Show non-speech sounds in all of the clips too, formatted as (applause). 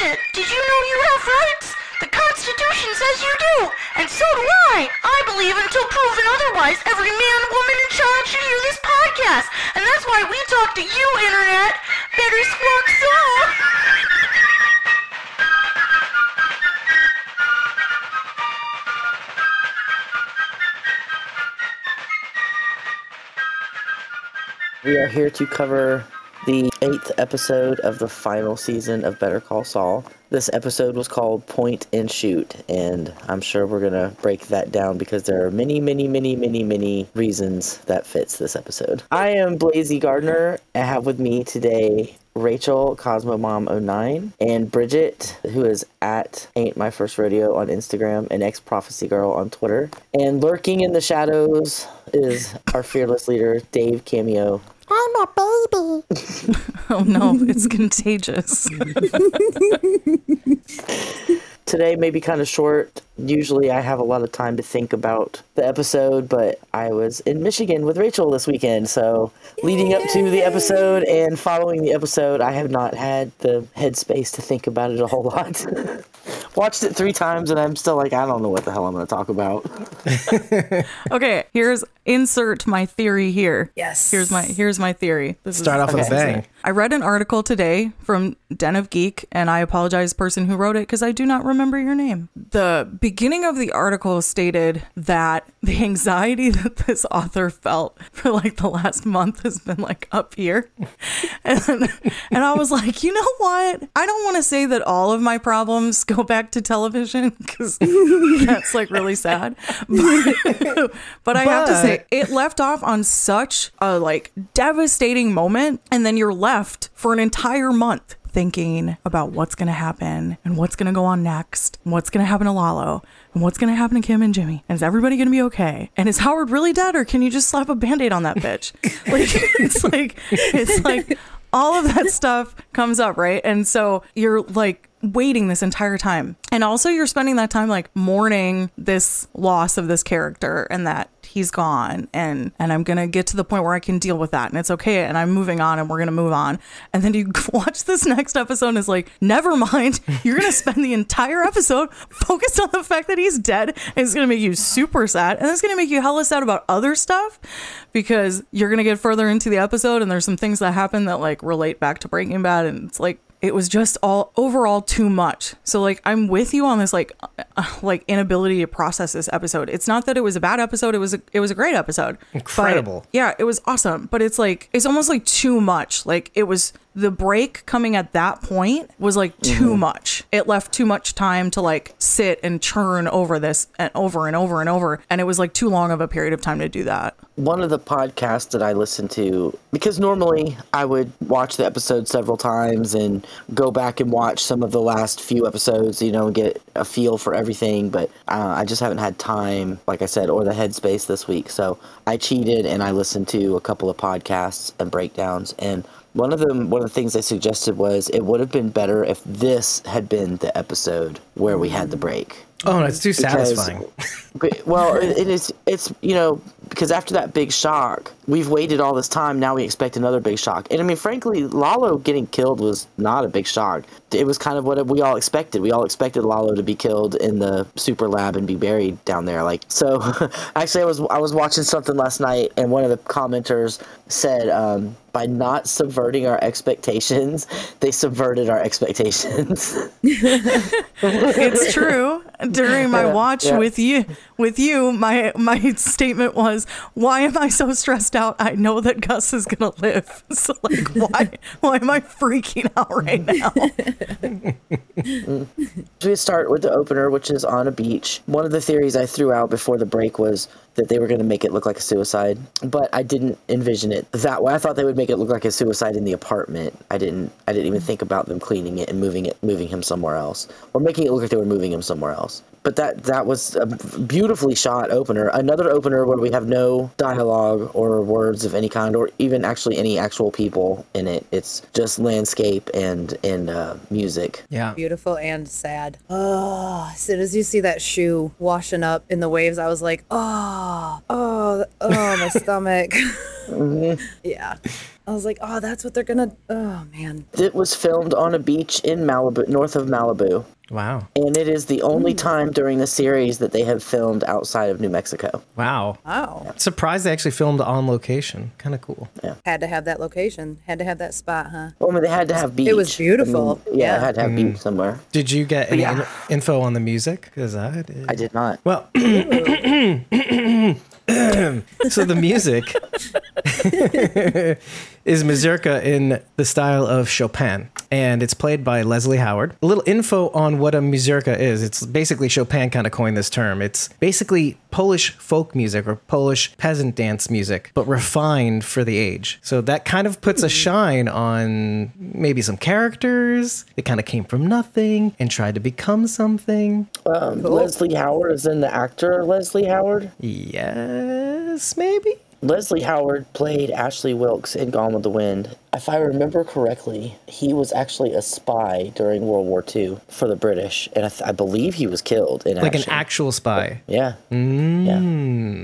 Bridget, did you know you have rights? The Constitution says you do, and so do I. I believe until proven otherwise, every man, woman, and child should hear this podcast, and that's why we talk to you, Internet. Better squawk so. We are here to cover the eighth episode of the final season of Better Call Saul. This episode was called Point and Shoot, and I'm sure we're going to break that down because there are many, many, many, many, many reasons that fits this episode. I am Blazy Gardner. I have with me today Rachel Cosmo Mom 09 and Bridget, who is at Ain't My First Rodeo on Instagram and ex Prophecy Girl on Twitter. And lurking in the shadows is our fearless leader, Dave Cameo. I'm a baby. (laughs) Oh no, it's contagious. (laughs) Today may be kind of short. Usually I have a lot of time to think about the episode, but I was in Michigan with Rachel this weekend. So leading up to the episode and following the episode, I have not had the headspace to think about it a whole lot. (laughs) Watched it three times and I'm still like, I don't know what the hell I'm going to talk about. (laughs) Okay, here's insert my theory here. Yes. Here's my here's my theory. This is- Start off with a bang. I read an article today from Den of Geek, and I apologize, person who wrote it, because I do not remember your name. The beginning of the article stated that the anxiety (laughs) that this author felt for like the last month has been like up here. (laughs) And, and I was like, you know what? I don't want to say that all of my problems go back to television because (laughs) that's like really sad. But, but I have to say, it left off on such a like devastating moment, and then you're left for an entire month thinking about what's going to happen and what's going to go on next, and what's going to happen to Lalo, and what's going to happen to Kim and Jimmy, and is everybody going to be okay? And is Howard really dead, or can you just slap a band-aid on that bitch? (laughs) like it's like it's like all of that stuff comes up, right? And so you're like waiting this entire time. And also you're spending that time like mourning this loss of this character and that he's gone and and I'm to get to the point where I can deal with that and it's okay and I'm moving on and we're to move on. And then you (laughs) watch this next episode and it's like, "Never mind. (laughs) You're to spend the entire episode focused on the fact that he's dead and it's to make you super sad and it's to make you hella sad about other stuff because you're to get further into the episode and there's some things that happen that like relate back to Breaking Bad and it's like it was just all overall too much. So like I'm with you on this like uh, like inability to process this episode. It's not that it was a bad episode. It was a it was a great episode. But- Incredible. yeah, it was awesome. But it's like it's almost like too much. Like it was the break coming at that point was like too much. It left too much time to like sit and churn over this and over and over and over. And it was like too long of a period of time to do that. one of the podcasts that I listen to because normally I would watch the episode several times and go back and watch some of the last few episodes, you know, and get a feel for everything. But uh, I just haven't had time, like I said, or the headspace this week. So I cheated and I listened to a couple of podcasts and breakdowns. And one of them, one of the things they suggested was it would have been better if this had been the episode where we had the break. Oh, it's too Because- satisfying. But- well, it, it is. It's you know because after that big shock, we've waited all this time. Now we expect another big shock. And I mean, frankly, Lalo getting killed was not a big shock. It was kind of what we all expected. We all expected Lalo to be killed in the super lab and be buried down there. Like so. (laughs) actually, I was I was watching something last night, and one of the commenters said. Um, by not subverting our expectations, they subverted our expectations. (laughs) it's true. During my watch yeah. with you, with you, my my statement was, "Why am I so stressed out? I know that Gus is gonna live. (laughs) So like, why why am I freaking out right now?" (laughs) We start with the opener, which is on a beach. One of the theories I threw out before the break was that they were going to make it look like a suicide, but I didn't envision it that way. I thought they would make it look like a suicide in the apartment. I didn't. I didn't even think about them cleaning it and moving it, moving him somewhere else, or making it look like they were moving him somewhere else. But that that was a beautifully shot opener. Another opener where we have no dialogue or words of any kind, or even actually any actual people in it. It's just landscape and and uh, music. Yeah. Beautiful and sad. Oh, as soon as you see that shoe washing up in the waves, I was like, oh, oh, oh, my (laughs) stomach. Mm-hmm. (laughs) Yeah. I was like, oh, that's what they're gonna. Oh man. It was filmed on a beach in Malibu, north of Malibu, Wow. and it is the only hmm. time during the series that they have filmed outside of New Mexico. Wow. Wow. Surprised they actually filmed on location. Kind of cool. Yeah. Had to have that location. Had to have that spot, huh? Well, I mean, they had to have beach. It was beautiful. I mean, yeah, Yeah. had to have mm. beach somewhere. Did you get any Yeah. in- info on the music? Because I did. I did not. Well, (clears throat) so the music (laughs) is mazurka in the style of Chopin, and it's played by Leslie Howard. A little info on what a mazurka is. It's basically Chopin kind of coined this term. It's basically Polish folk music or Polish peasant dance music, but refined for the age. So that kind of puts a shine on maybe some characters. It kind of came from nothing and tried to become something. Um, Leslie Howard is in the actor Leslie Howard. Yes, maybe. Leslie Howard played Ashley Wilkes in Gone with the Wind. If I remember correctly, he was actually a spy during World War II for the British, and I, th- I believe he was killed in Like an actual spy. Yeah. Mm.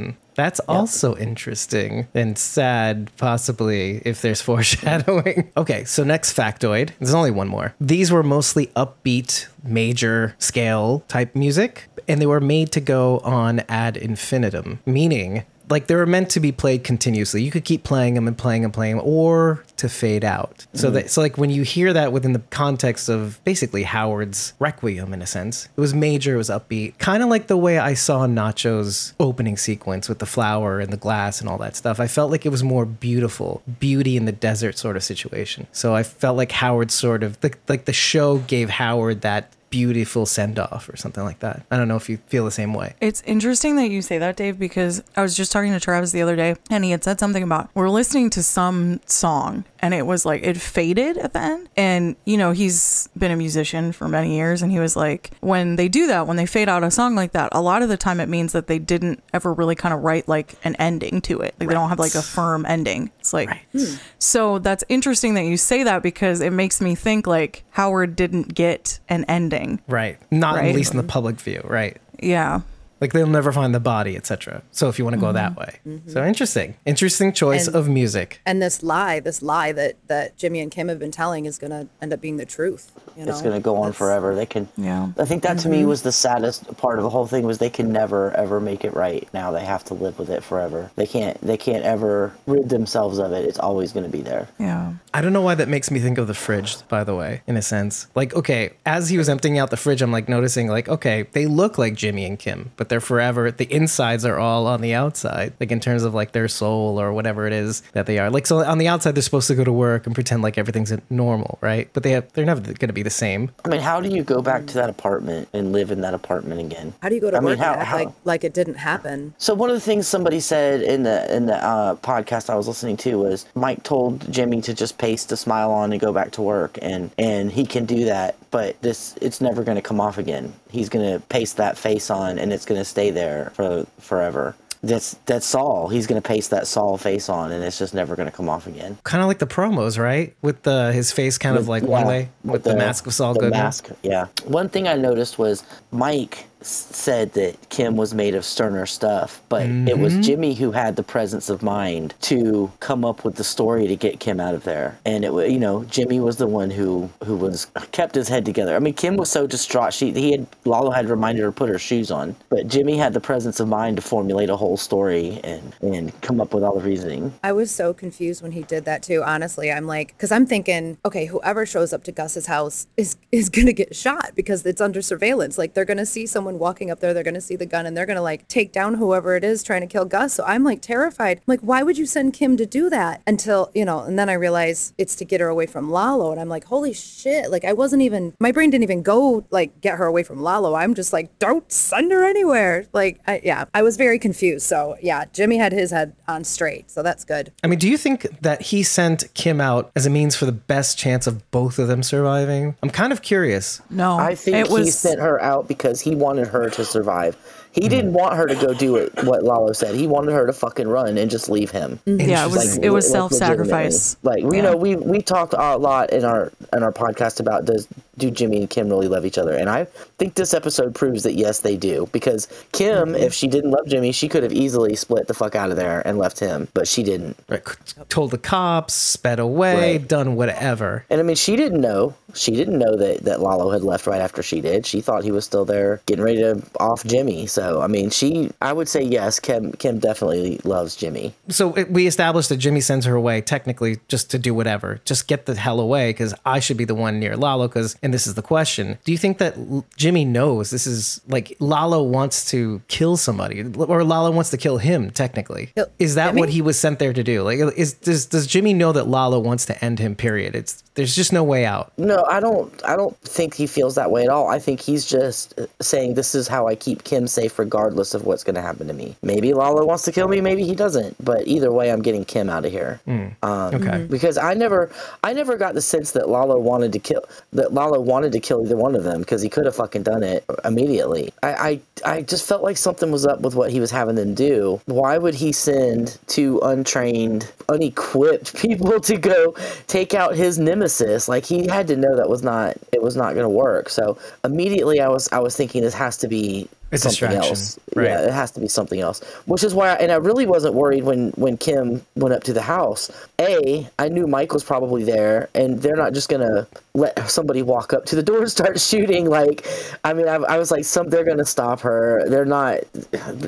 Yeah. That's also interesting and sad, possibly, if there's (laughs) foreshadowing. okay, so next factoid. There's only one more. These were mostly upbeat, major scale type music, and they were made to go on ad infinitum, meaning like they were meant to be played continuously. You could keep playing them and playing and playing, 'em, or to fade out. So mm-hmm. that so like when you hear that within the context of basically Howard's Requiem in a sense, it was major, it was upbeat, kind of like the way I saw Nacho's opening sequence with the flower and the glass and all that stuff. I felt like it was more beautiful, beauty in the desert sort of situation. So I felt like Howard sort of like like the show gave Howard that beautiful send off or something like that. I don't know if you feel the same way. It's interesting that you say that, Dave, because I was just talking to Travis the other day and he had said something about we're listening to some song and it was like it faded at the end. And, you know, he's been a musician for many years and he was like, when they do that, when they fade out a song like that, a lot of the time it means that they didn't ever really kind of write like an ending to it. Like they don't have like a firm ending. It's like, hmm. so that's interesting that you say that because it makes me think like Howard didn't get an ending. Right. Not Right. at least in the public view, right? Yeah. Like they'll never find the body, etc. So if you want to go that mm-hmm. way, mm-hmm. so interesting, interesting choice And- of music. And this lie, this lie that that Jimmy and Kim have been telling is gonna end up being the truth. You know? It's going to go on That's- forever. They can. Yeah. I think that to me mm-hmm. was the saddest part of the whole thing was they can never ever make it right. Now they have to live with it forever. They can't. They can't ever rid themselves of it. It's always going to be there. Yeah. I don't know why that makes me think of the fridge, by the way, in a sense. Like, okay, as he was emptying out the fridge, I'm like noticing, like, okay, they look like Jimmy and Kim, but they're forever. The insides are all on the outside, like in terms of like their soul or whatever it is that they are. Like, so on the outside, they're supposed to go to work and pretend like everything's normal, right? But they have, they're never going to be the same. I mean, how do you go back to that apartment and live in that apartment again? How do you go to I mean, work how- and act how- like like it didn't happen? So one of the things somebody said in the in the uh, podcast I was listening to was Mike told Jimmy to just paste a smile on and go back to work, and and he can do that, but this it's never going to come off again. He's going to paste that face on, and it's going to stay there for forever. That's that's Saul. He's going to paste that Saul face on, and it's just never going to come off again. Kind of like the promos, right? With the his face kind of like one way with the, mask of Saul the Goodman. mask, yeah. One thing I noticed was Mike said that Kim was made of sterner stuff, but it Mm-hmm. was Jimmy who had the presence of mind to come up with the story to get Kim out of there. And it was, you know, Jimmy was the one who who was kept his head together. I mean, Kim was so distraught. She he had Lalo had reminded her to put her shoes on, but Jimmy had the presence of mind to formulate a whole story and and come up with all the reasoning. I was so confused when he did that too. Honestly, I'm like, because I'm thinking, okay, whoever shows up to Gus's house is is gonna get shot because it's under surveillance. Like they're gonna see someone walking up there, they're gonna see the gun, and they're gonna like take down whoever it is trying to kill Gus. So I'm like terrified. I'm like, why would you send Kim to do that? Until you know, and then I realize it's to get her away from Lalo, and I'm like, holy shit! Like I wasn't even, my brain didn't even go like get her away from Lalo. I'm just like, don't send her anywhere. Like, I, yeah, I was very confused. So yeah, Jimmy had his head on straight, so that's good. I mean, do you think that he sent Kim out as a means for the best chance of both of them surviving? I'm kind of curious. No, I think it he was sent her out because he wanted her to survive. He hmm. didn't want her to go do it. What Lalo said, he wanted her to fucking run and just leave him. Yeah, it was Like, it was like, self-sacrifice. Like you Yeah. know, we we talked a lot in our in our podcast about does do Jimmy and Kim really love each other, and I think this episode proves that yes, they do. Because Kim, mm-hmm. if she didn't love Jimmy, she could have easily split the fuck out of there and left him, but she didn't. Right, told the cops, sped away, Right. done whatever. And I mean, she didn't know. She didn't know that, that Lalo had left right after she did. She thought he was still there getting ready to off Jimmy. So, I mean, she, I would say yes, Kim, Kim definitely loves Jimmy. So it, we established that Jimmy sends her away technically just to do whatever, just get the hell away because I should be the one near Lalo. Because, and this is the question: Do you think that L- Jimmy knows this is like Lalo wants to kill somebody, or Lalo wants to kill him? Technically, is that what he was sent there to do? Like, is does does Jimmy know that Lalo wants to end him? Period. It's there's just no way out. No, I don't, I don't think he feels that way at all. I think he's just uh, saying this is how I keep Kim safe regardless of what's going to happen to me. Maybe Lalo wants to kill me, maybe he doesn't. But either way, I'm getting Kim out of here. Um, Okay. because I never I never got the sense that Lalo wanted to kill that Lalo wanted to kill either one of them because he could have fucking done it immediately. I, I I just felt like something was up with what he was having them do. Why would he send two untrained, unequipped (laughs) people to go take out his nemesis? Like he had to know that was not it was not going to work. So immediately I was I was thinking this has to be A something else. right. Yeah, it has to be something else. Which is why, I, and I really wasn't worried when when Kim went up to the house. A, I knew Mike was probably there, and they're not just gonna let somebody walk up to the door and start (laughs) shooting. Like, I mean, I, I was like, some they're gonna stop her. They're not.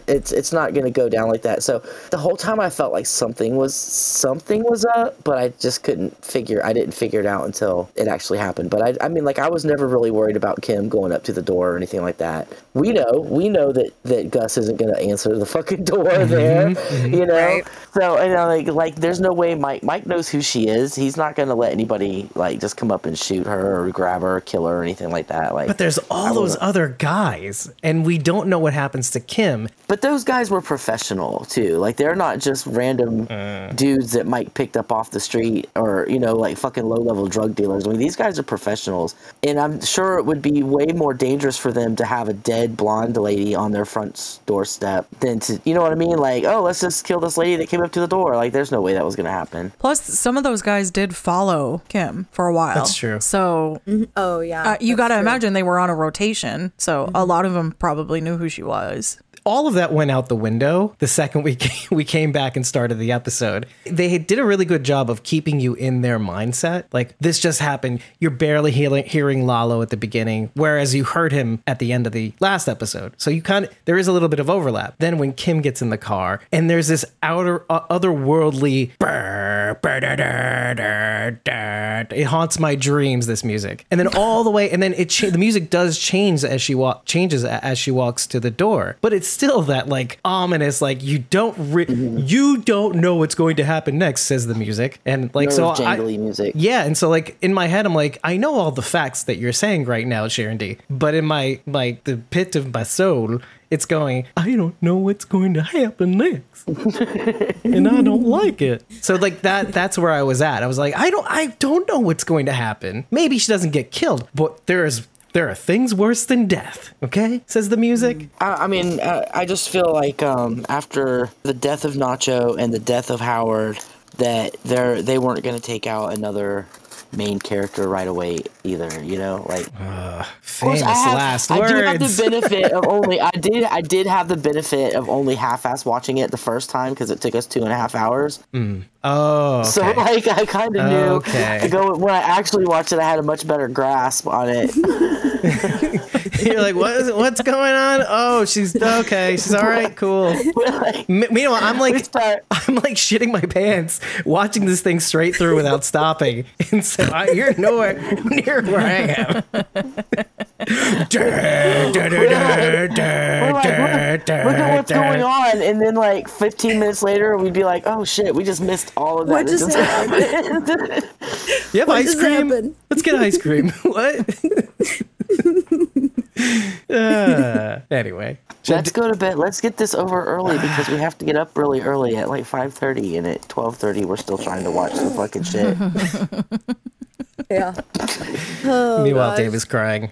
It's it's not gonna go down like that. So the whole time I felt like something was something was up, but I just couldn't figure. I didn't figure it out until it actually happened. But I, I mean, like I was never really worried about Kim going up to the door or anything like that. We know, we know that that Gus isn't gonna answer the fucking door mm-hmm. there. Mm-hmm. You know, Right. So you know, like like there's no way Mike Mike knows who she is. He's not gonna let anybody like just come up and shoot her or grab her or kill her or anything like that. Like, But there's all those other guys, and we don't know what happens to Kim. But those guys were professional too. Like they're not just random mm. dudes that Mike picked up off the street or you know like fucking low level drug dealers. I mean these guys are professionals, and I'm sure it would be way more dangerous for them to have a dead blonde lady on their front doorstep than to you know what I mean. Like oh let's just kill this lady that came up to the door. Like there's no way that was gonna happen. Plus, some of those guys did follow Kim for a while. That's true. So Oh yeah. uh, you got to imagine they were on a rotation. So a lot of them probably knew who she was. All of that went out the window the second we (laughs) came, we came back and started the episode. They did a really good job of keeping you in their mindset. Like this just happened. You're barely hearing, hearing Lalo at the beginning, whereas you heard him at the end of the last episode. So you kind of there is a little bit of overlap. Then when Kim gets in the car and there's this outer uh, otherworldly it haunts my dreams this music. And then all the way and then it cha- the music does change as she walk changes as she walks to the door. But it's still that like ominous like you don't re- mm-hmm. you don't know what's going to happen next says the music. And like so Nerve I, jangly music. yeah and so like in my head i'm like i know all the facts that you're saying right now sharon d. But in my like the pit of my soul it's going i don't know what's going to happen next. (laughs) And i don't like it. So like that that's where i was at. I was like i don't i don't know what's going to happen. Maybe she doesn't get killed but there's there are things worse than death. Okay? Says the music. I, I mean, I, I just feel like um, after the death of Nacho and the death of Howard, that they're they weren't going to take out another main character right away either. You know, like uh, Of course, famous I have, last I words do have the (laughs) benefit of only. I did. I did have the benefit of only half-ass watching it the first time because it took us two and a half hours. Hmm. Oh So like, I kind of knew Okay. to go when I actually watched it. I had a much better grasp on it. (laughs) (laughs) You're like, what is, what's going on? Oh, she's okay. She's all right. Cool. (laughs) Like, M- meanwhile, I'm like, start- I'm like shitting my pants watching this thing straight through without stopping, and so I, you're nowhere near where I am. Look, at what's going on, and then like 15 minutes later, we'd be like, "Oh shit, we just missed all of that." What that just happened." You have (laughs) What ice cream? happened? Let's get ice cream. (laughs) what? (laughs) Uh, anyway, Let's go to bed. Let's get this over early because we have to get up really early at like 5:30, and at 12:30 we're still trying to watch the fucking shit. Yeah. Oh, meanwhile, gosh. Dave is crying.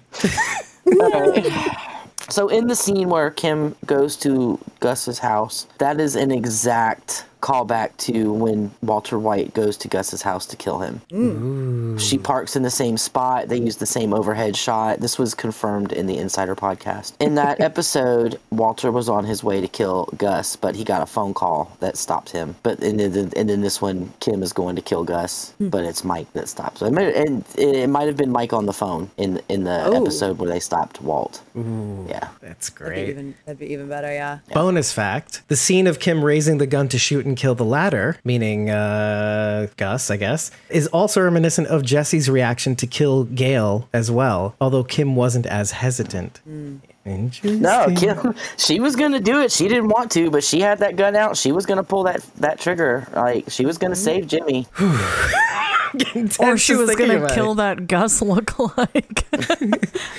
So in the scene where Kim goes to Gus's house, that is an exact callback to when Walter White goes to Gus's house to kill him. Mm. She parks in the same spot. They use the same overhead shot. This was confirmed in the Insider podcast. In that (laughs) episode, Walter was on his way to kill Gus, but he got a phone call that stopped him. But in the, and in this one, Kim is going to kill Gus, hmm. but it's Mike that stops. him. And it, it might have been Mike on the phone in in the Oh. episode where they stopped Walt. Yeah. That's That'd be great. even, that'd be even better, yeah. Bonus fact the scene of Kim raising the gun to shoot and kill the latter, meaning uh, Gus, I guess, is also reminiscent of Jesse's reaction to kill Gale as well, although Kim wasn't as hesitant. Interesting. No, Kim, she was gonna do it. She didn't want to, but she had that gun out. She was gonna pull that that trigger. Like she was gonna save Jimmy. (sighs) (laughs) Or (laughs) she was gonna kill it. that Gus lookalike.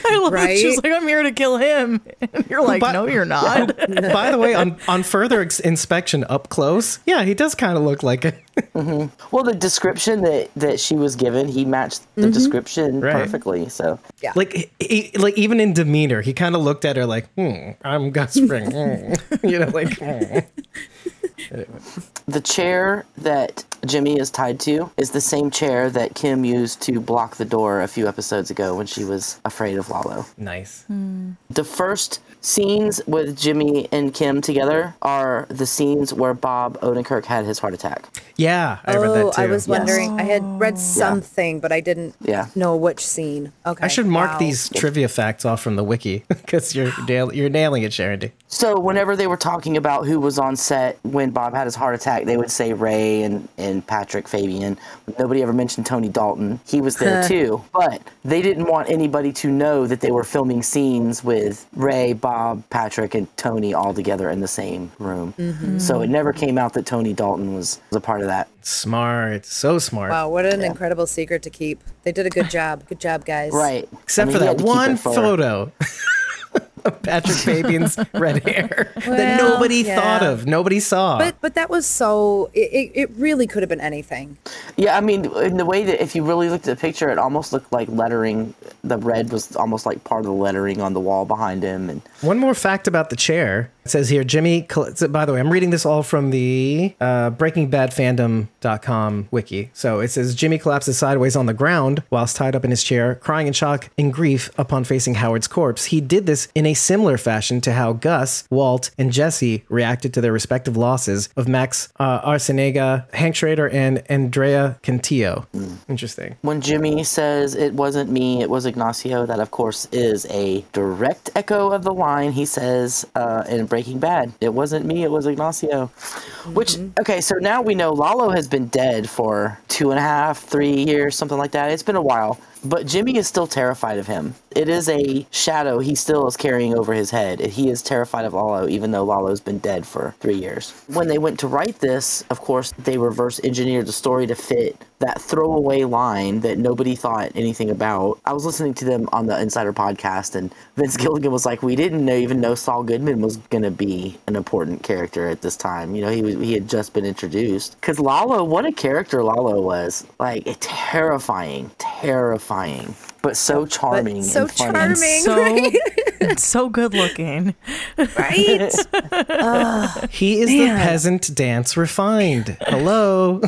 I love that she's like, I'm here to kill him. And you're like, But- no, you're (laughs) not. (laughs) By the way, on, on further ex- inspection up close, yeah, he does kind of look like it. Well, the description that that she was given, he matched the description Right. perfectly. So Yeah. like, he, he- like even in demeanor, he kind of looked at her like, "Hmm, I'm Gus Fring," Hmm. you know, like. hmm. The chair that Jimmy is tied to is the same chair that Kim used to block the door a few episodes ago when she was afraid of Lalo. Nice. Hmm. The first scenes with Jimmy and Kim together are the scenes where Bob Odenkirk had his heart attack. Yeah, I read that Oh, too. I was wondering. I had read something, but I didn't Yeah. know which scene. Okay. I should mark wow. these trivia facts off from the wiki (laughs) because you're (gasps) you're nailing it, Sharon. D. So whenever they were talking about who was on set when Bob had his heart attack, they would say Rhea and, and Patrick Fabian. Nobody ever mentioned Tony Dalton. He was there too. But they didn't want anybody to know that they were filming scenes with Rhea, Bob, Patrick, and Tony all together in the same room. Mm-hmm. So it never came out that Tony Dalton was, was a part of that. Smart, so smart. Wow, what an incredible secret to keep. They did a good job. Good job, guys. Right. Except I mean, for that one for- photo of (laughs) Patrick Fabian's (laughs) red hair that nobody yeah. thought of, nobody saw. But but that was so. It, it, it really could have been anything. Yeah, I mean, in the way that if you really looked at the picture, it almost looked like lettering. The red was almost like part of the lettering on the wall behind him, and One more fact about the chair. It says here, Jimmy. By the way, I'm reading this all from the uh, BreakingBadFandom.com wiki. So it says Jimmy collapses sideways on the ground whilst tied up in his chair, crying in shock and grief upon facing Howard's corpse. He did this in a similar fashion to how Gus, Walt, and Jesse reacted to their respective losses of Max uh, Arciniega, Hank Schrader, and Andrea Cantillo. Interesting. when Jimmy says it wasn't me, it was Ignacio, that of course is a direct echo of the line he says uh, in Breaking Bad. It wasn't me, it was Ignacio. Which, mm-hmm. okay, so now we know Lalo has been dead for two and a half, three years, something like that. It's been a while. But Jimmy is still terrified of him. It is a shadow he still is carrying over his head. He is terrified of Lalo, even though Lalo's been dead for three years. When they went to write this, of course, they reverse engineered the story to fit that throwaway line that nobody thought anything about. I was listening to them on the Insider podcast, and Vince Gilligan was like, "We didn't know, even know Saul Goodman was going to be an important character at this time. You know, he was he had just been introduced. Because Lalo, what a character Lalo was! Like terrifying, terrifying, but so charming, But so and funny. charming, So, so good looking. right? (laughs) He is the peasant dance refined. Hello.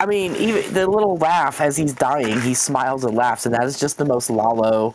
I mean, even the little laugh as he's dying, he smiles and laughs, and that is just the most Lalo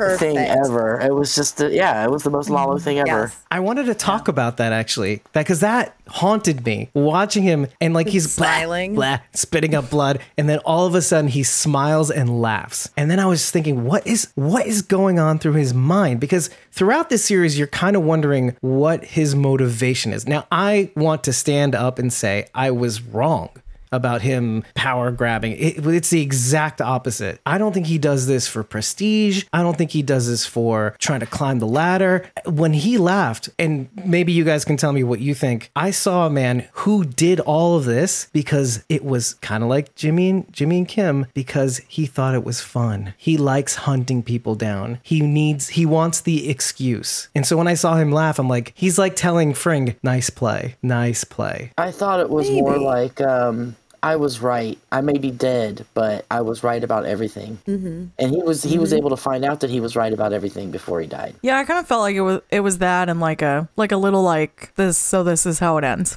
Perfect. thing ever. It was just, the, yeah, it was the most Lalo mm, thing ever. Yes. I wanted to talk about that actually, that because that haunted me watching him and like he's blah, Smiling. blah, spitting up blood, and then all of a sudden he smiles and laughs, and then I was thinking, what is what is going on through his mind? Because throughout this series, you're kind of wondering what his motivation is. Now, I want to stand up and say I was wrong about him power grabbing. It, it's the exact opposite. I don't think he does this for prestige. I don't think he does this for trying to climb the ladder. When he laughed, and maybe you guys can tell me what you think, I saw a man who did all of this because it was kind of like Jimmy and Jimmy and Kim because he thought it was fun. He likes hunting people down. He needs he wants the excuse. And so when I saw him laugh, I'm like, he's like telling Fring, nice play, nice play. I thought it was more like um, I was right. I may be dead, but I was right about everything. Mm-hmm. And he was he was able to find out that he was right about everything before he died. Yeah, I kind of felt like it was it was that and like a like a little like this. So this is how it ends.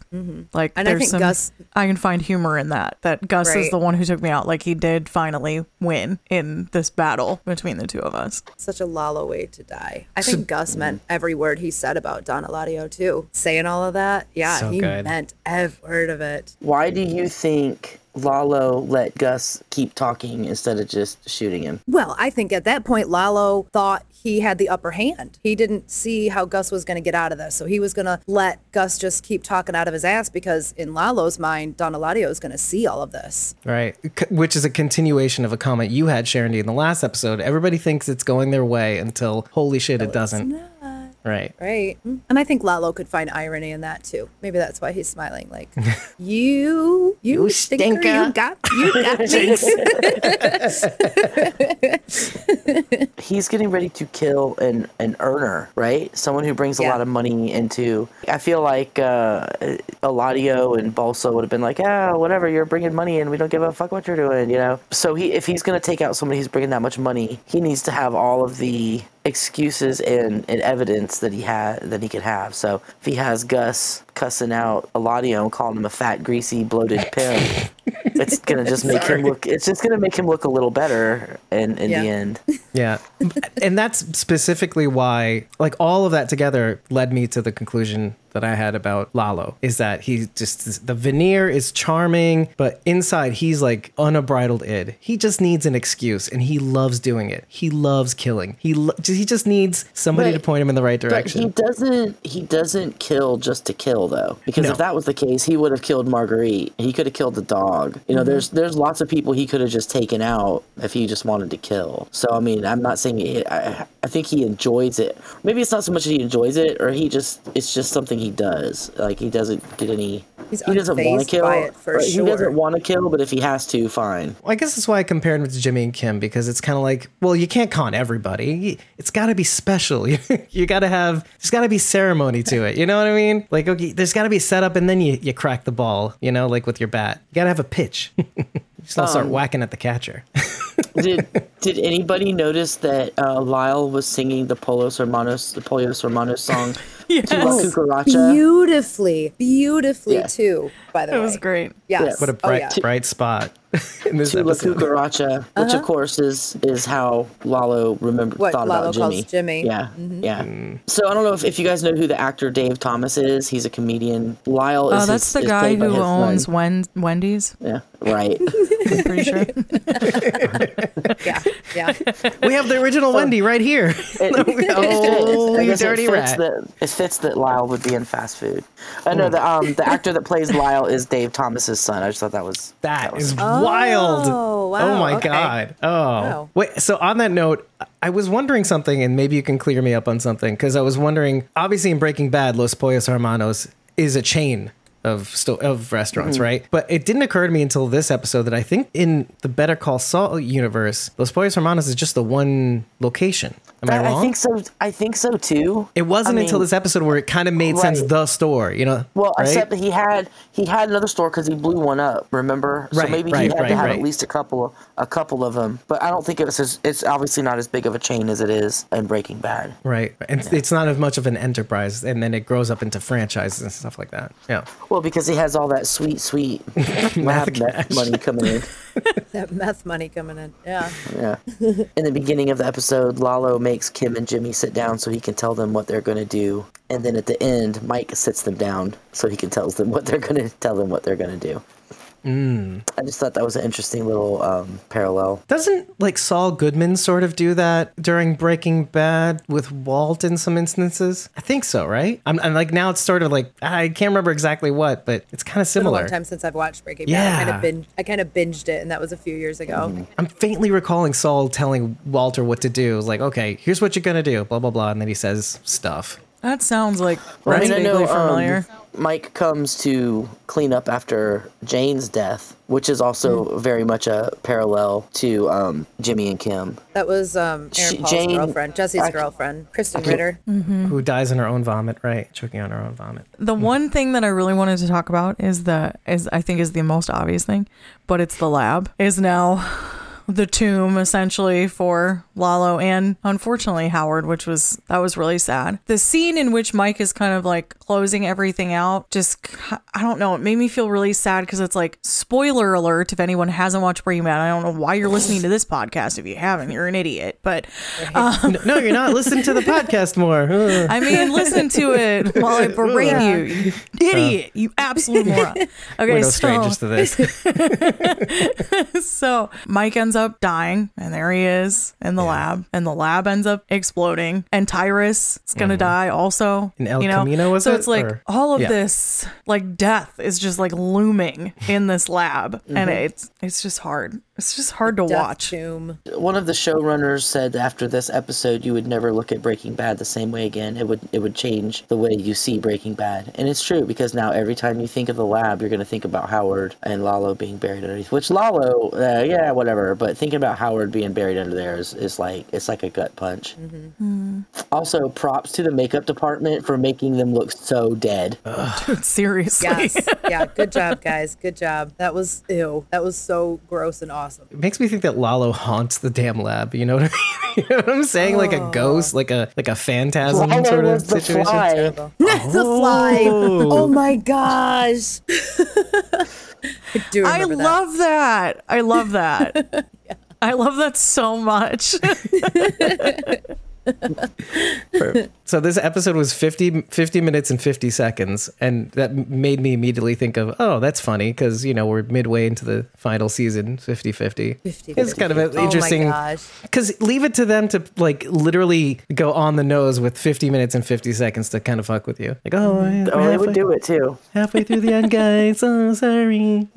Like And I there's think some, Gus- I can find humor in that. That Gus is the one who took me out. Like he did finally win in this battle between the two of us. Such a Lalo way to die. I think Gus meant every word he said about Don Eladio too. Saying all of that, yeah, So he good. meant every word of it. Why do you think Lalo let Gus keep talking instead of just shooting him? Well, I think at that point Lalo thought he had the upper hand. He didn't see how Gus was going to get out of this, so he was going to let Gus just keep talking out of his ass because in Lalo's mind, Don Eladio is going to see all of this. Right. C- Which is a continuation of a comment you had, Sharon in the last episode. Everybody thinks it's going their way until holy shit, it doesn't. Right. Right. And I think Lalo could find irony in that too. Maybe that's why he's smiling like, (laughs) you, you, stinker, stinker." you got, you got me. (laughs) He's getting ready to kill an, an earner, right? Someone who brings a lot of money into. I feel like uh, Eladio and Bolsa would have been like, ah, whatever, you're bringing money in. We don't give a fuck what you're doing, you know? So he, if he's going to take out somebody who's bringing that much money, he needs to have all of the excuses and, and evidence that he had that he could have. So if he has Gus cussing out Eladio and calling him a fat, greasy, bloated pimp, it's gonna (laughs) just make him look. It's just gonna make him look a little better in in Yeah. the end. (laughs) Yeah. and that's specifically why, like, all of that together led me to the conclusion that I had about Lalo is that he just, the veneer is charming, but inside he's like unbridled id. He just needs an excuse and he loves doing it. He loves killing. He, lo- he just needs somebody But- to point him in the right But direction. he doesn't. He doesn't kill just to kill, though. Because No. if that was the case, he would have killed Marguerite. He could have killed the dog. You know, Mm-hmm. there's there's lots of people he could have just taken out if he just wanted to kill. So I mean, I'm not saying it, I. I think he enjoys it. Maybe it's not so much that he enjoys it, or he just it's just something he does. Like he doesn't get any. He's he doesn't want to kill. it, for or He doesn't want to kill, but if he has to, fine. Well, I guess that's why I compared him to Jimmy and Kim because it's kind of like, well, you can't con everybody. It's got to be special. (laughs) you got to have, there's got to be ceremony to it. You know what I mean? Like, okay, there's got to be a setup and then you, you crack the ball, you know, like with your bat. You got to have a pitch. (laughs) you just don't start whacking at the catcher. (laughs) did did anybody notice that uh, Lyle was singing the Pollos Hermanos, the Pollos Hermanos song Yes. to Cucaracha? Beautifully, beautifully Yeah. too, by the It way. It was great. Yes. What a Oh, bright, yeah. bright spot (laughs) in this to La episode. Cucaracha, which of course is is how Lalo remembered What thought Lalo about Jimmy. calls Jimmy. Yeah, Mm-hmm. yeah. Mm. So I don't know if, if you guys know who the actor Dave Thomas is. He's a comedian. Lyle is Oh, that's his- the guy who owns. Wen- Wendy's. Yeah, right. (laughs) I'm pretty sure. (laughs) Yeah, yeah. We have the original Wendy right here. It, Oh, you guess it dirty rat. That, it fits that Lyle would be in fast food. I know the um the actor that plays Lyle is Dave Thomas's son. I just thought that was That was is wild. Oh, wow, Oh my okay. god. Oh. Wow. Wait, so on that note, I was wondering something and maybe you can clear me up on something cuz I was wondering obviously in Breaking Bad Los Pollos Hermanos is a chain of sto- of restaurants, Mm-hmm. right? But it didn't occur to me until this episode that I think in the Better Call Saul universe, Los Pollos Hermanos is just the one location. Am I, I, wrong? I think so. I think so too. it wasn't I until this episode where it kind of made sense the store, you know? Well, right? except that he had he had another store because he blew one up. Remember? Right, so maybe right, he had right, to have right. at least a couple of a couple of them. But I don't think it's as, it's obviously not as big of a chain as it is in Breaking Bad. Right. And it's not as much of an enterprise and then it grows up into franchises and stuff like that. Yeah. Well, because he has all that sweet, sweet (laughs) lab meth money coming in. (laughs) That meth money coming in. Yeah. Yeah. In the beginning of the episode, Lalo makes Kim and Jimmy sit down so he can tell them what they're going to do. And then at the end, Mike sits them down so he can tell them what they're going to tell them what they're going to do. I just thought that was an interesting little um, parallel. Doesn't like Saul Goodman sort of do that during Breaking Bad with Walt in some instances? I think so, right? I'm, I'm like now it's sort of like I can't remember exactly what, but it's kind of It's been a long similar. time since I've watched Breaking Yeah. Bad. I kind of bin- I kind of binged it, and that was a few years ago. I'm faintly recalling Saul telling Walter what to do. Like, okay, here's what you're gonna do, blah blah blah, and then he says stuff. That sounds like Well, I that's mean, I vaguely know um, familiar. Mike comes to clean up after Jane's death, which is also Mm. very much a parallel to um, Jimmy and Kim. That was um, Aaron She- Paul's Jane- girlfriend, Jesse's I- girlfriend, Kristen can't- Ritter. Who dies in her own vomit, right? Choking on her own vomit. The one thing that I really wanted to talk about is the is I think is the most obvious thing, but it's the lab is now (laughs) the tomb essentially for Lalo and unfortunately Howard, which was that was really sad. The scene in which Mike is kind of like closing everything out, just I don't know, it made me feel really sad because it's like spoiler alert if anyone hasn't watched Breaking Bad. I don't know why you're listening to this podcast if you haven't, you're an idiot. But (laughs) no, um, no, you're not. Listen to the (laughs) podcast more. I mean, listen to it while I berate you, you idiot, uh, you absolute moron. Okay, We're no so strangers to this. so Mike ends up dying, and there he is in the lab, and the lab ends up exploding, and Tyrus is gonna die also. Mm-hmm. In El you know? Camino, was so it? it's like Or- all of Yeah. this, like death, is just like looming in this lab, and Mm-hmm. it's it's just hard. It's just hard to Death watch. Tomb. One of the showrunners said after this episode, you would never look at Breaking Bad the same way again. It would it would change the way you see Breaking Bad, and it's true because now every time you think of the lab, you're going to think about Howard and Lalo being buried underneath. Which Lalo, uh, yeah, whatever. But thinking about Howard being buried under there is, is like it's like a gut punch. Also, props to the makeup department for making them look so dead. Seriously. Yes. (laughs) yeah. Good job, guys. Good job. That was ew. That was so gross and awesome. It makes me think that Lalo haunts the damn lab. You know what I mean? (laughs) You know what I'm saying? Like a oh. ghost, like a like a phantasm Lalo sort of was the situation. fly. (laughs) That's a fly. Oh. oh my gosh. (laughs) I do I that. love that. I love that. I love that so much. (laughs) So this episode was 50, 50 minutes and 50 seconds. And that made me immediately think of, oh, that's funny because, you know, we're midway into the final season, 50 50. 50, It's kind of an Oh interesting. gosh. Because leave it to them to like literally go on the nose with 50 minutes and 50 seconds to kind of fuck with you. Like, oh, yeah, Oh, they would do it too. halfway through the end, guys. (laughs) Oh, sorry.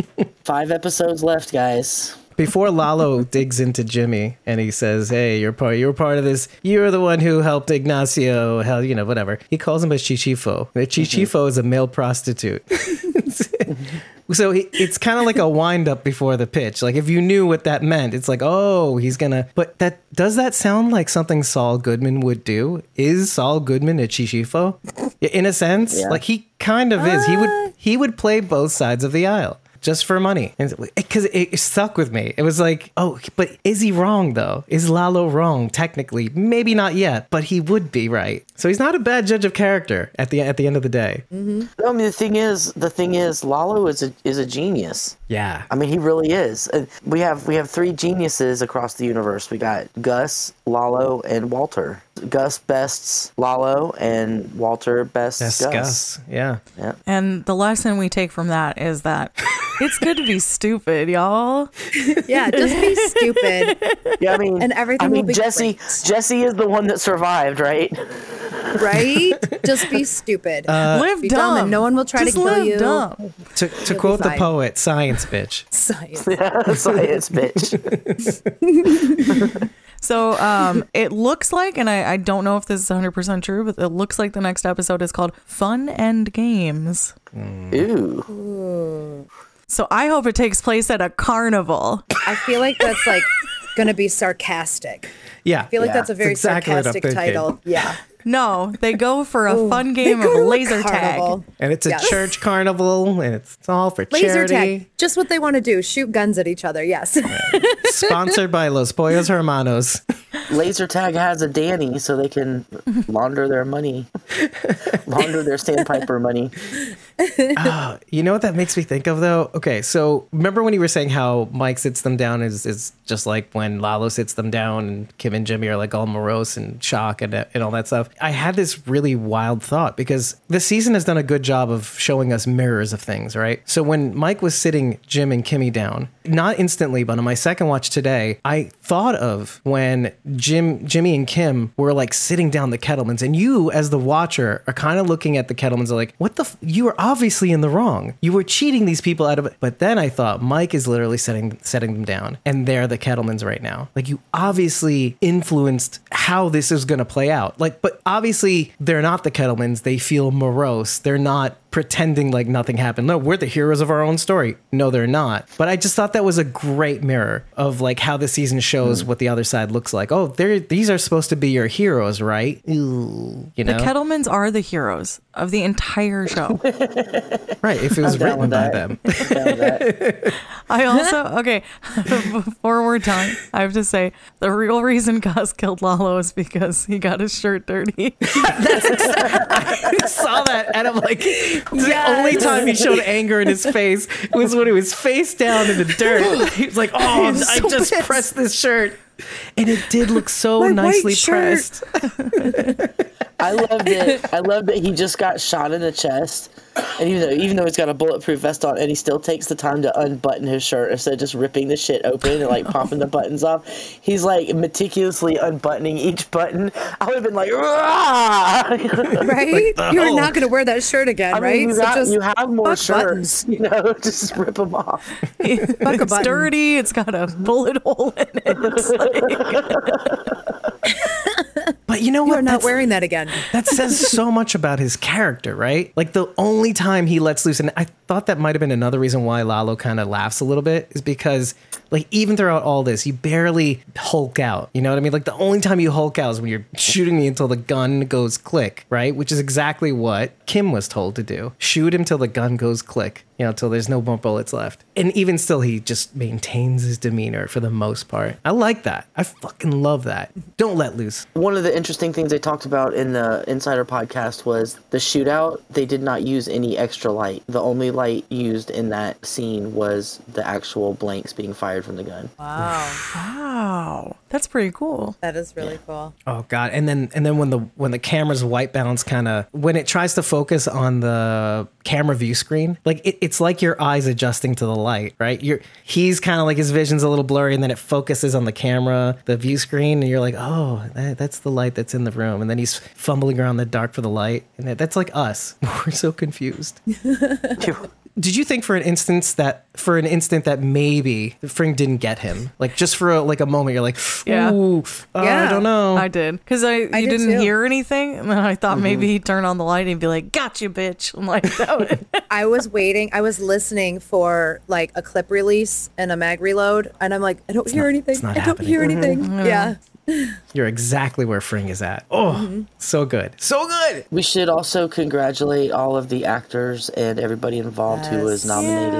Five episodes left, guys. Before Lalo (laughs) digs into Jimmy and he says, "Hey, you're part. You're part of this. You're the one who helped Ignacio. Hell, you know, whatever." He calls him a chichifo. A mm-hmm. chichifo is a male prostitute. (laughs) so he, it's kind of like a wind up before the pitch. Like if you knew what that meant, it's like, oh, he's gonna. But that does that sound like something Saul Goodman would do? Is Saul Goodman a chichifo? (laughs) In a sense, Yeah. like he kind of is. He would uh. he would play both sides of the aisle just for money because it, it stuck with me it was like oh but is he wrong though is lalo wrong technically maybe not yet but he would be right so he's not a bad judge of character at the at the end of the day mm-hmm. No, I mean the thing is, the thing is, Lalo is a is a genius. yeah I mean, he really is. We have we have three geniuses across the universe. We got Gus, Lalo, and Walter. Gus bests Lalo, and Walter bests that's Gus. gus yeah and the lesson we take from that is that it's good to be stupid, y'all. (laughs) Yeah, just be stupid, Yeah, I mean, And everything I will mean, be Jesse. great. Jesse is the one that survived, right? right? (laughs) Just be stupid. Uh, live be dumb. dumb and no one will try to kill live you. Dumb. to, to quote the poet science bitch (laughs) Science. Yeah, Science, bitch. So um, (laughs) it looks like, and I, I don't know if this is 100% true, but it looks like the next episode is called Fun and Games. Ooh. So I hope it takes place at a carnival. I feel like that's like going to be sarcastic. yeah I feel like Yeah, that's a very it's exactly what I'm sarcastic thinking. title. Yeah. No, they go for a fun game of go to a laser tag. and it's a Yes. church carnival and it's, it's all for Laser charity tag. Just what they want to do. Shoot guns at each other. Yes. sponsored by los pollos hermanos Laser tag has a Danny, so they can launder their money, launder their (laughs) sandpiper money. Uh, you know what that makes me think of though? Okay, so remember when you were saying how Mike sits them down is is just like when Lalo sits them down and Kim and Jimmy are like all morose and shock and, and all that stuff. I had this really wild thought because the season has done a good job of showing us mirrors of things, right? So when Mike was sitting Jim and Kimmy down, not instantly, but on my second watch today, I thought of when Jim, Jimmy and Kim were like sitting down the Kettlemans, and you as the watcher are kind of looking at the Kettlemans like, what the? F- you are obviously in the wrong. You were cheating these people out of it. But then I thought Mike is literally setting setting them down, and they're the Kettlemans right now. Like you obviously influenced how this is going to play out. Like, but obviously they're not the Kettlemans. They feel morose. They're not pretending like nothing happened. No, we're the heroes of our own story. No, they're not. But I just thought that was a great mirror of like how the season shows hmm. what the other side looks like. Oh, they're these are supposed to be your heroes, right? Ooh, you The Kettlemans are the heroes of the entire show. (laughs) right? If it was down written by that. them. Down with that. (laughs) I also okay. (laughs) Before we're done, I have to say the real reason Gus killed Lalo is because he got his shirt dirty. That's exactly, I saw that and I'm like, the only time he showed anger in his (laughs) face was when he was face down in the dirt. (laughs) He was like, oh, I so just pissed. pressed this shirt. And it did look so My nicely pressed. (laughs) I loved it. I love that he just got shot in the chest, and even though even though he's got a bulletproof vest on, and he still takes the time to unbutton his shirt instead of just ripping the shit open and like (laughs) popping the buttons off. He's like meticulously unbuttoning each button. I would have been like, "Rah!" Right? the You're not going to wear that shirt again, I mean, right? you, So got- just you have more fuck shirts, (laughs) you know, just rip them off. (laughs) it's button. dirty. It's got a bullet hole in it. But you know what? You're not That's- wearing that again. that says (laughs) so much about his character, right? Like the only time he lets loose, and I thought that might have been another reason why Lalo kind of laughs a little bit, is because like even throughout all this, you barely hulk out. You know what I mean? Like the only time you hulk out is when you're shooting me until the gun goes click, right? Which is exactly what Kim was told to do. Shoot him till the gun goes click. You know, till there's no more bullets left. And even still, he just maintains his demeanor for the most part. I like that. I fucking love that. Don't let loose. One of the interesting things they talked about in the Insider podcast was the shootout. They did not use any extra light. The only light used in that scene was the actual blanks being fired from the gun. Wow. wow, that's pretty cool. That is really cool. Oh god! And then and then when the when the camera's white balance kind of when it tries to focus on the camera view screen, like it, it's like your eyes adjusting to the light, right? You're he's kind of like his vision's a little blurry, and then it focuses on the camera, the view screen, and you're like, oh, that, that's the light that's in the room, and then he's fumbling around the dark for the light, and that, that's like us. (laughs) We're so confused. (laughs) Did you think for an instance that for an instant that maybe Fring didn't get him, like just for a, like a moment, you're like, (laughs) Yeah. ooh, uh, I don't know. I did because I you did didn't too. hear anything, and then I thought maybe he'd turn on the light and be like, "Gotcha, bitch!" I'm like, that would, I was waiting. I was listening for like a clip release and a mag reload, and I'm like, I don't hear not- anything. it's not I don't hear happening. anything. Mm-hmm. Yeah. You're exactly where Fring is at. Oh, mm-hmm. so good. So good. We should also congratulate all of the actors and everybody involved who was Yes. nominated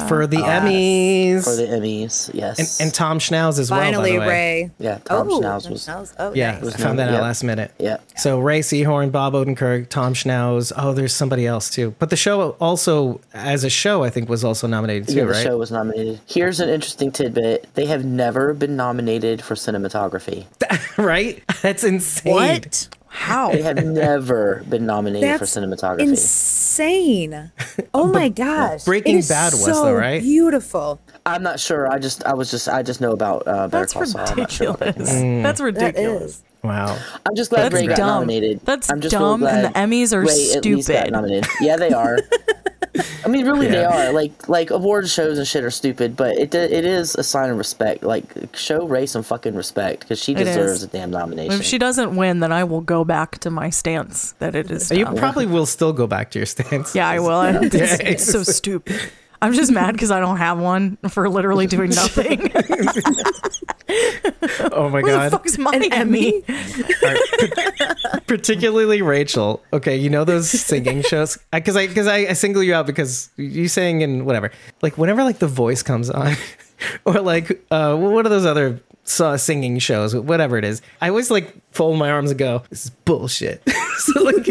For the Emmys. for the Emmys. Yes. and, and Tom Schnauz as well. by Finally. Rhea. Yeah, Tom oh, Schnauz was- Schnauz. Oh, Yeah, nice. I found that out Yeah. last minute. Yeah. So Rhea Seehorn, Bob Odenkirk, Tom Schnauz. Oh, there's somebody else too. But the show also, as a show, I think was also nominated too, Yeah, the right? show was nominated. Here's an interesting tidbit: they have never been nominated for cinematography. (laughs) right? That's insane. What? How? They have never been nominated for That's cinematography. insane. Oh my gosh. Breaking It is Bad was, so though, right? Beautiful. I'm not sure. I just, I was just, I just know about uh, Better That's Call Saul. I'm sure. ridiculous. Mm. That's ridiculous. is. Wow. I'm just glad That's Rhea got nominated. That's I'm just dumb, real and the Emmys are Rhea at least got stupid. nominated. Yeah, they are. (laughs) I mean, really, they are. Like, like award shows and shit are stupid, but it it is a sign of respect. Like, show Rhea some fucking respect because she It deserves is. a damn nomination. If she doesn't win, then I will go back to my stance that it is. You dumb. probably will still go back to your stance. Yeah, I will. (laughs) I- It's, it's so stupid. I'm just mad because I don't have one for literally doing nothing. (laughs) Oh my Where the god. fuck's my An Emmy? (laughs) particularly Rachel. Okay, you know those singing shows because I because I, I single you out because you sang and whatever. Like whenever like The Voice comes on, (laughs) or like uh, what are those other uh, singing shows? Whatever it is, I always like fold my arms and go, "This is bullshit." (laughs) so like.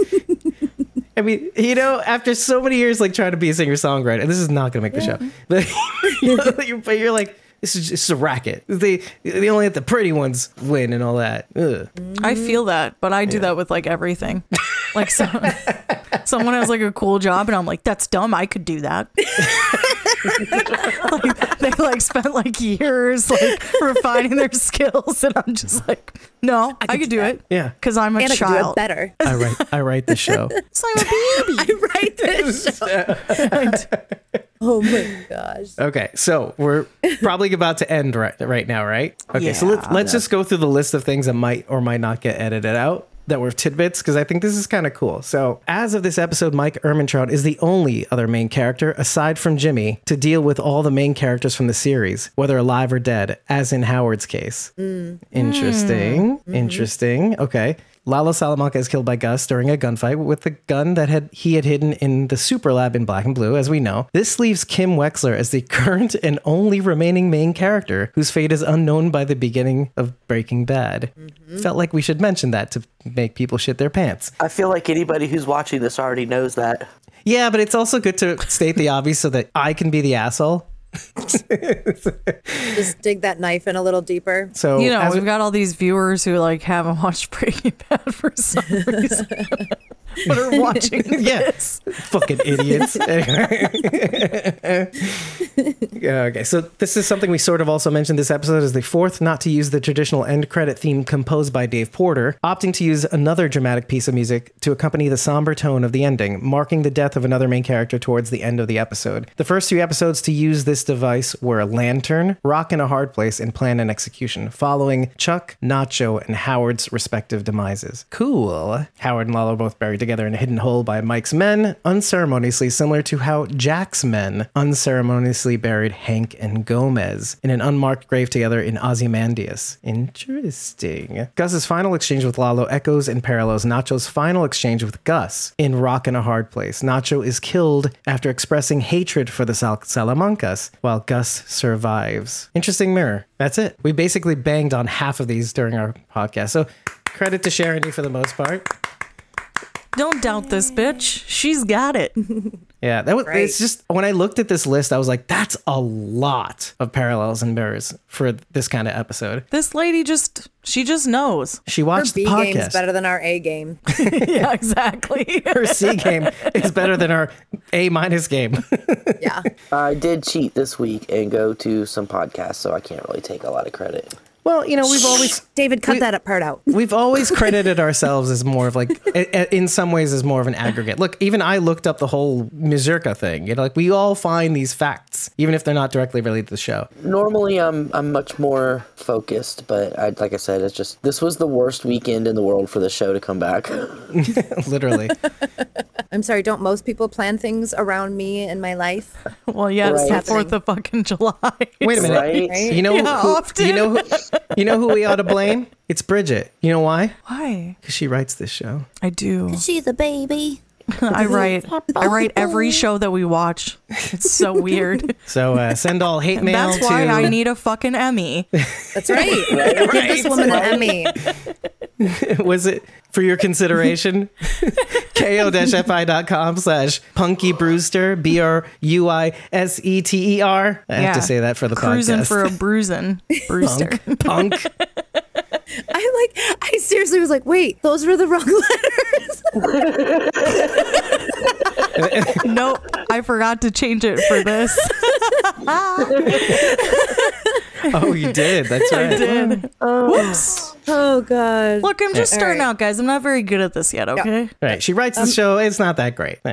I mean, you know, after so many years, like trying to be a singer songwriter, and this is not gonna make the show, but, you know, you're, but you're like, this is just a racket. They they only let the pretty ones win and all that. Ugh. I feel that, but I do that with like everything. (laughs) Like so, someone has like a cool job, and I'm like, that's dumb. I could do that. (laughs) like, they like spent like years like refining their skills, and I'm just like, no, I could, do it. Yeah. because I'm a And I can do it child. better. (laughs) I write I write the show. So I'm a baby. I write this show. (laughs) Oh my gosh. Okay, so we're probably about to end right right now, right? Okay, so let's let's just go through the list of things that might or might not get edited out that were tidbits because I think this is kind of cool. So, as of this episode, Mike Ehrmantraut is the only other main character aside from Jimmy to deal with all the main characters from the series, whether alive or dead, as in Howard's case. Mm. Interesting. Mm. Mm-hmm. Interesting. Okay. Lalo Salamanca is killed by Gus during a gunfight with the gun that had he had hidden in the super lab in Black and Blue, as we know. This leaves Kim Wexler as the (laughs) current and only remaining main character whose fate is unknown by the beginning of Breaking Bad. Mm-hmm. Felt like we should mention that to make people shit their pants. I feel like anybody who's watching this already knows that. Yeah, but it's also good to state the obvious so that I can be the asshole. Just dig that knife in a little deeper. So You know, we've got all these viewers who like haven't watched (laughs) Breaking Bad for some (laughs) reason, (laughs) but are watching (laughs) yeah, fucking idiots. (laughs) okay, so this is something we sort of also mentioned this episode is the fourth not to use the traditional end credit theme composed by Dave Porter, opting to use another dramatic piece of music to accompany the somber tone of the ending, marking the death of another main character towards the end of the episode. The first three episodes to use this device were Lantern, Rock in a Hard Place, and Plan and Execution, following Chuck, Nacho, and Howard's respective demises. Cool. Howard and Lalo both buried together in a hidden hole by Mike's men, unceremoniously similar to how Jack's men unceremoniously buried Hank and Gomez in an unmarked grave together in Ozymandias. Interesting. Gus's final exchange with Lalo echoes and parallels Nacho's final exchange with Gus in Rock in a Hard Place. Nacho is killed after expressing hatred for the Sal- Salamancas, while Gus survives. Interesting mirror. That's it. We basically banged on half of these during our podcast. So credit to Sharon for the most part. Don't doubt this bitch. She's got it. (laughs) Yeah, that was. Right. It's just when I looked at this list, I was like, "That's a lot of parallels and mirrors for this kind of episode." This lady just she just knows. She Her watched B the game's podcast. better than our A game. (laughs) yeah, exactly. (laughs) Her C game is better than our A minus game. Yeah. I did cheat this week and go to some podcasts, so I can't really take a lot of credit. Well, you know, we've always David, cut We- that part out. (laughs) we've always (laughs) credited ourselves as more of like, i- i- in some ways, as more of an aggregate. Look, even I looked up the whole Mazurka thing. You know, like we all find these facts, even if they're not directly related to the show. Normally, I'm I'm much more focused, but I, like I said, it's just this was the worst weekend in the world for the show to come back. (laughs) Literally. I'm sorry, don't most people plan things around me and my life? well, yeah, it's Right. the fourth of fucking July. Wait a minute. Right? Right? You know, Yeah, who, often. you know, who, you know who we ought to blame? It's Bridget. You know why? Why? Because she writes this show. I do. She's a baby. (laughs) I write. I write every show that we watch. It's so (laughs) weird. So uh, send all hate mail That's to. why I need a fucking Emmy. (laughs) That's right. Give this woman an Emmy. was it for your consideration? ko-fi.com slash punky brewster b-r-u-i-s-e-t-e-r I have Yeah. to say that for the Cruising podcast for a bruising. Brewster. punk I like, I seriously was like, wait, those were the wrong letters. (laughs) nope. I forgot to change it for this. (laughs) oh you did that's right I did. Oh. Whoops. Oh, God. Look, I'm just All starting right. out, guys. I'm not very good at this yet, okay? right she writes the Um, show it's not that great (laughs)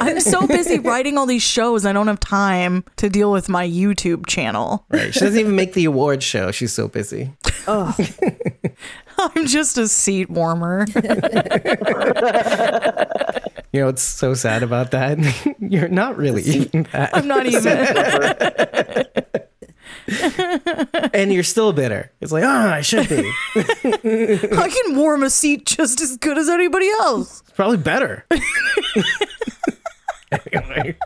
I'm so busy writing all these shows, I don't have time to deal with my YouTube channel. right she doesn't even make the award show she's so busy (laughs) I'm just a seat warmer. (laughs) you know it's so sad about that (laughs) you're not really even that I'm not even. and you're still bitter it's like oh i should be I can warm a seat just as good as anybody else. It's probably better. anyway.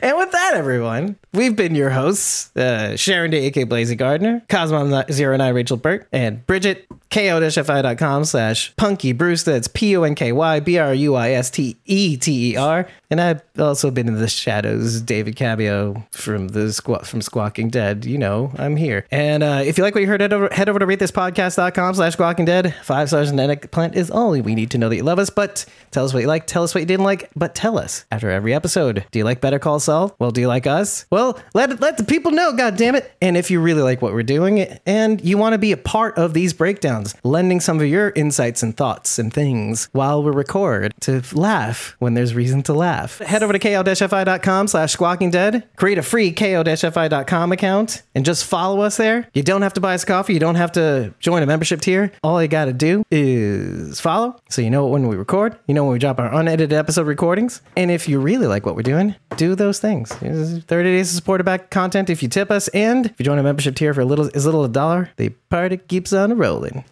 And with that, everyone, we've been your hosts, uh, Sharon Day, aka Blazy Gardner, Cosmom09 Rachel Burke, and Bridget, ko-fi.com slash punky Bruce. That's P-O-N-K-Y B-R-U-I-S-T-E-T-E-R. And I've also been in the shadows, David Cabio from the squa- from Squawking Dead. You know, I'm here. And uh, if you like what you heard, head over, head over to ratethispodcast.com slash Squawking Dead. Five stars and an eggplant is all we need to know that you love us. But tell us what you like, tell us what you didn't like, but tell us after every episode. Do you like Better Call Saul? Well, do you like us? Well, let let the people know, God damn it! And if you really like what we're doing and you want to be a part of these breakdowns, lending some of your insights and thoughts and things while we record to laugh when there's reason to laugh. Head over to ko-fi.com slash squawking dead, create a free ko-fi.com account, and just follow us there. You don't have to buy us coffee. You don't have to join a membership tier. All you got to do is follow so you know when we record, you know when we drop our unedited episode recordings. And if you really like what we're doing, do those things. 30 days of supported back content if you tip us. And if you join a membership tier for a little, as little as a dollar, the party keeps on rolling.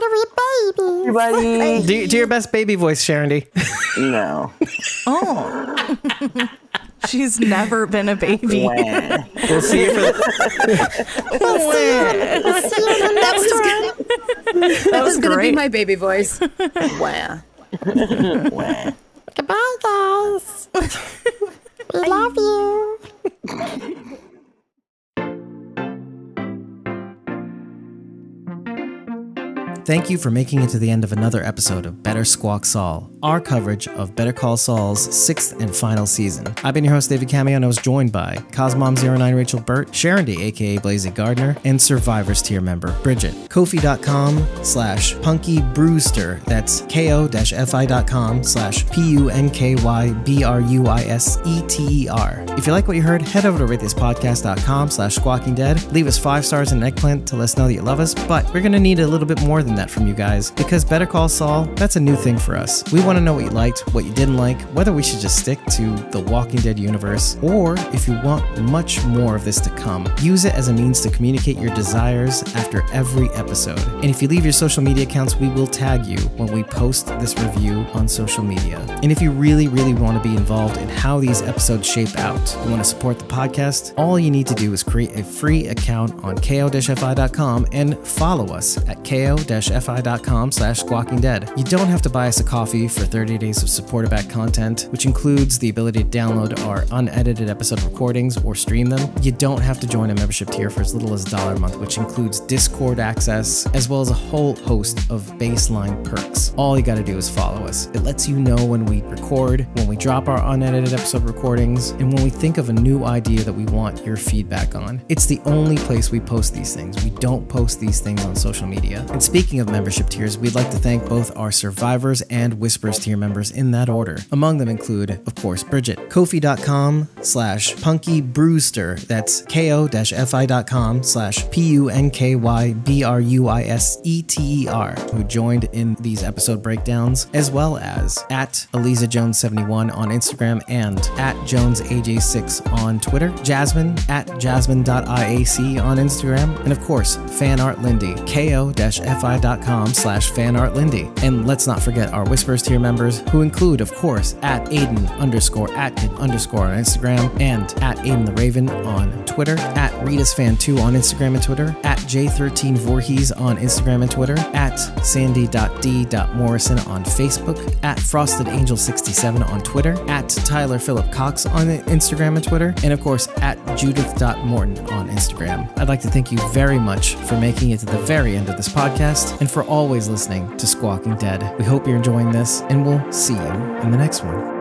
Goodbye, everybody, baby. Everybody, Do, do your best baby voice, Sharon D. no. Oh. She's never been a baby. Wah. We'll see you for the, That was, good. that was gonna be my baby voice. wow. Wah. Goodbye, guys. (laughs) we love you. Thank you for making it to the end of another episode of Better Squawk Saul, our coverage of Better Call Saul's sixth and final season. I've been your host, David Cameo, and I was joined by Cosmom09 Rachel Burt, Sharon D, aka Blazy Gardner, and Survivors tier member Bridget. Kofi.com slash Punky Brewster. That's ko-fi.com slash P-U-N-K-Y-B-R-U-I-S-E-T-E-R. If you like what you heard, head over to ratethispodcast.com slash squawking dead. Leave us five stars and an eggplant to let us know that you love us, but we're gonna need a little bit more than that from you guys because Better Call Saul, that's a new thing for us. We want to know what you liked, what you didn't like, whether we should just stick to the Walking Dead universe, or if you want much more of this to come, use it as a means to communicate your desires after every episode. And if you leave your social media accounts, we will tag you when we post this review on social media. And if you really, really want to be involved in how these episodes shape out, you want to support the podcast, all you need to do is create a free account on ko-fi.com and follow us at ko-fi.com slash squawking dead. You don't have to buy us a coffee for 30 days of supported back content, which includes the ability to download our unedited episode recordings or stream them. You don't have to join a membership tier for as little as a dollar a month, which includes Discord access, as well as a whole host of baseline perks. All you gotta do is follow us. It lets you know when we record, when we drop our unedited episode recordings, and when we think of a new idea that we want your feedback on. It's the only place we post these things. We don't post these things on social media. And speaking of membership tiers, we'd like to thank both our survivors and whispers tier members in that order. Among them include, of course, Bridget, Kofi.com slash Punky Brewster. That's ko-fi.com slash P-U-N-K-Y-B-R-U-I-S-E-T-E-R, who joined in these episode breakdowns, as well as at Eliza Jones 71 on Instagram and at Jones AJ6 on Twitter, Jasmine at jasmine.iac on Instagram, and of course, Fan Art Lindy, ko-fi.com slash fanartlindy. And let's not forget our Whispers tier members, who include, of course, at Aiden underscore Atkin underscore on Instagram, and at Aiden the Raven on Twitter, at Rita's Fan 2 on Instagram and Twitter, at J13 Voorhees on Instagram and Twitter, at sandy.d.morrison on Facebook, at Frosted Angel 67 on Twitter, at Tyler Phillip Cox on Instagram and Twitter, and of course at Judith.morton on Instagram. I'd like to thank you very much for making it to the very end of this podcast and for always listening to Squawking Dead. We hope you're enjoying this, and we'll see you in the next one.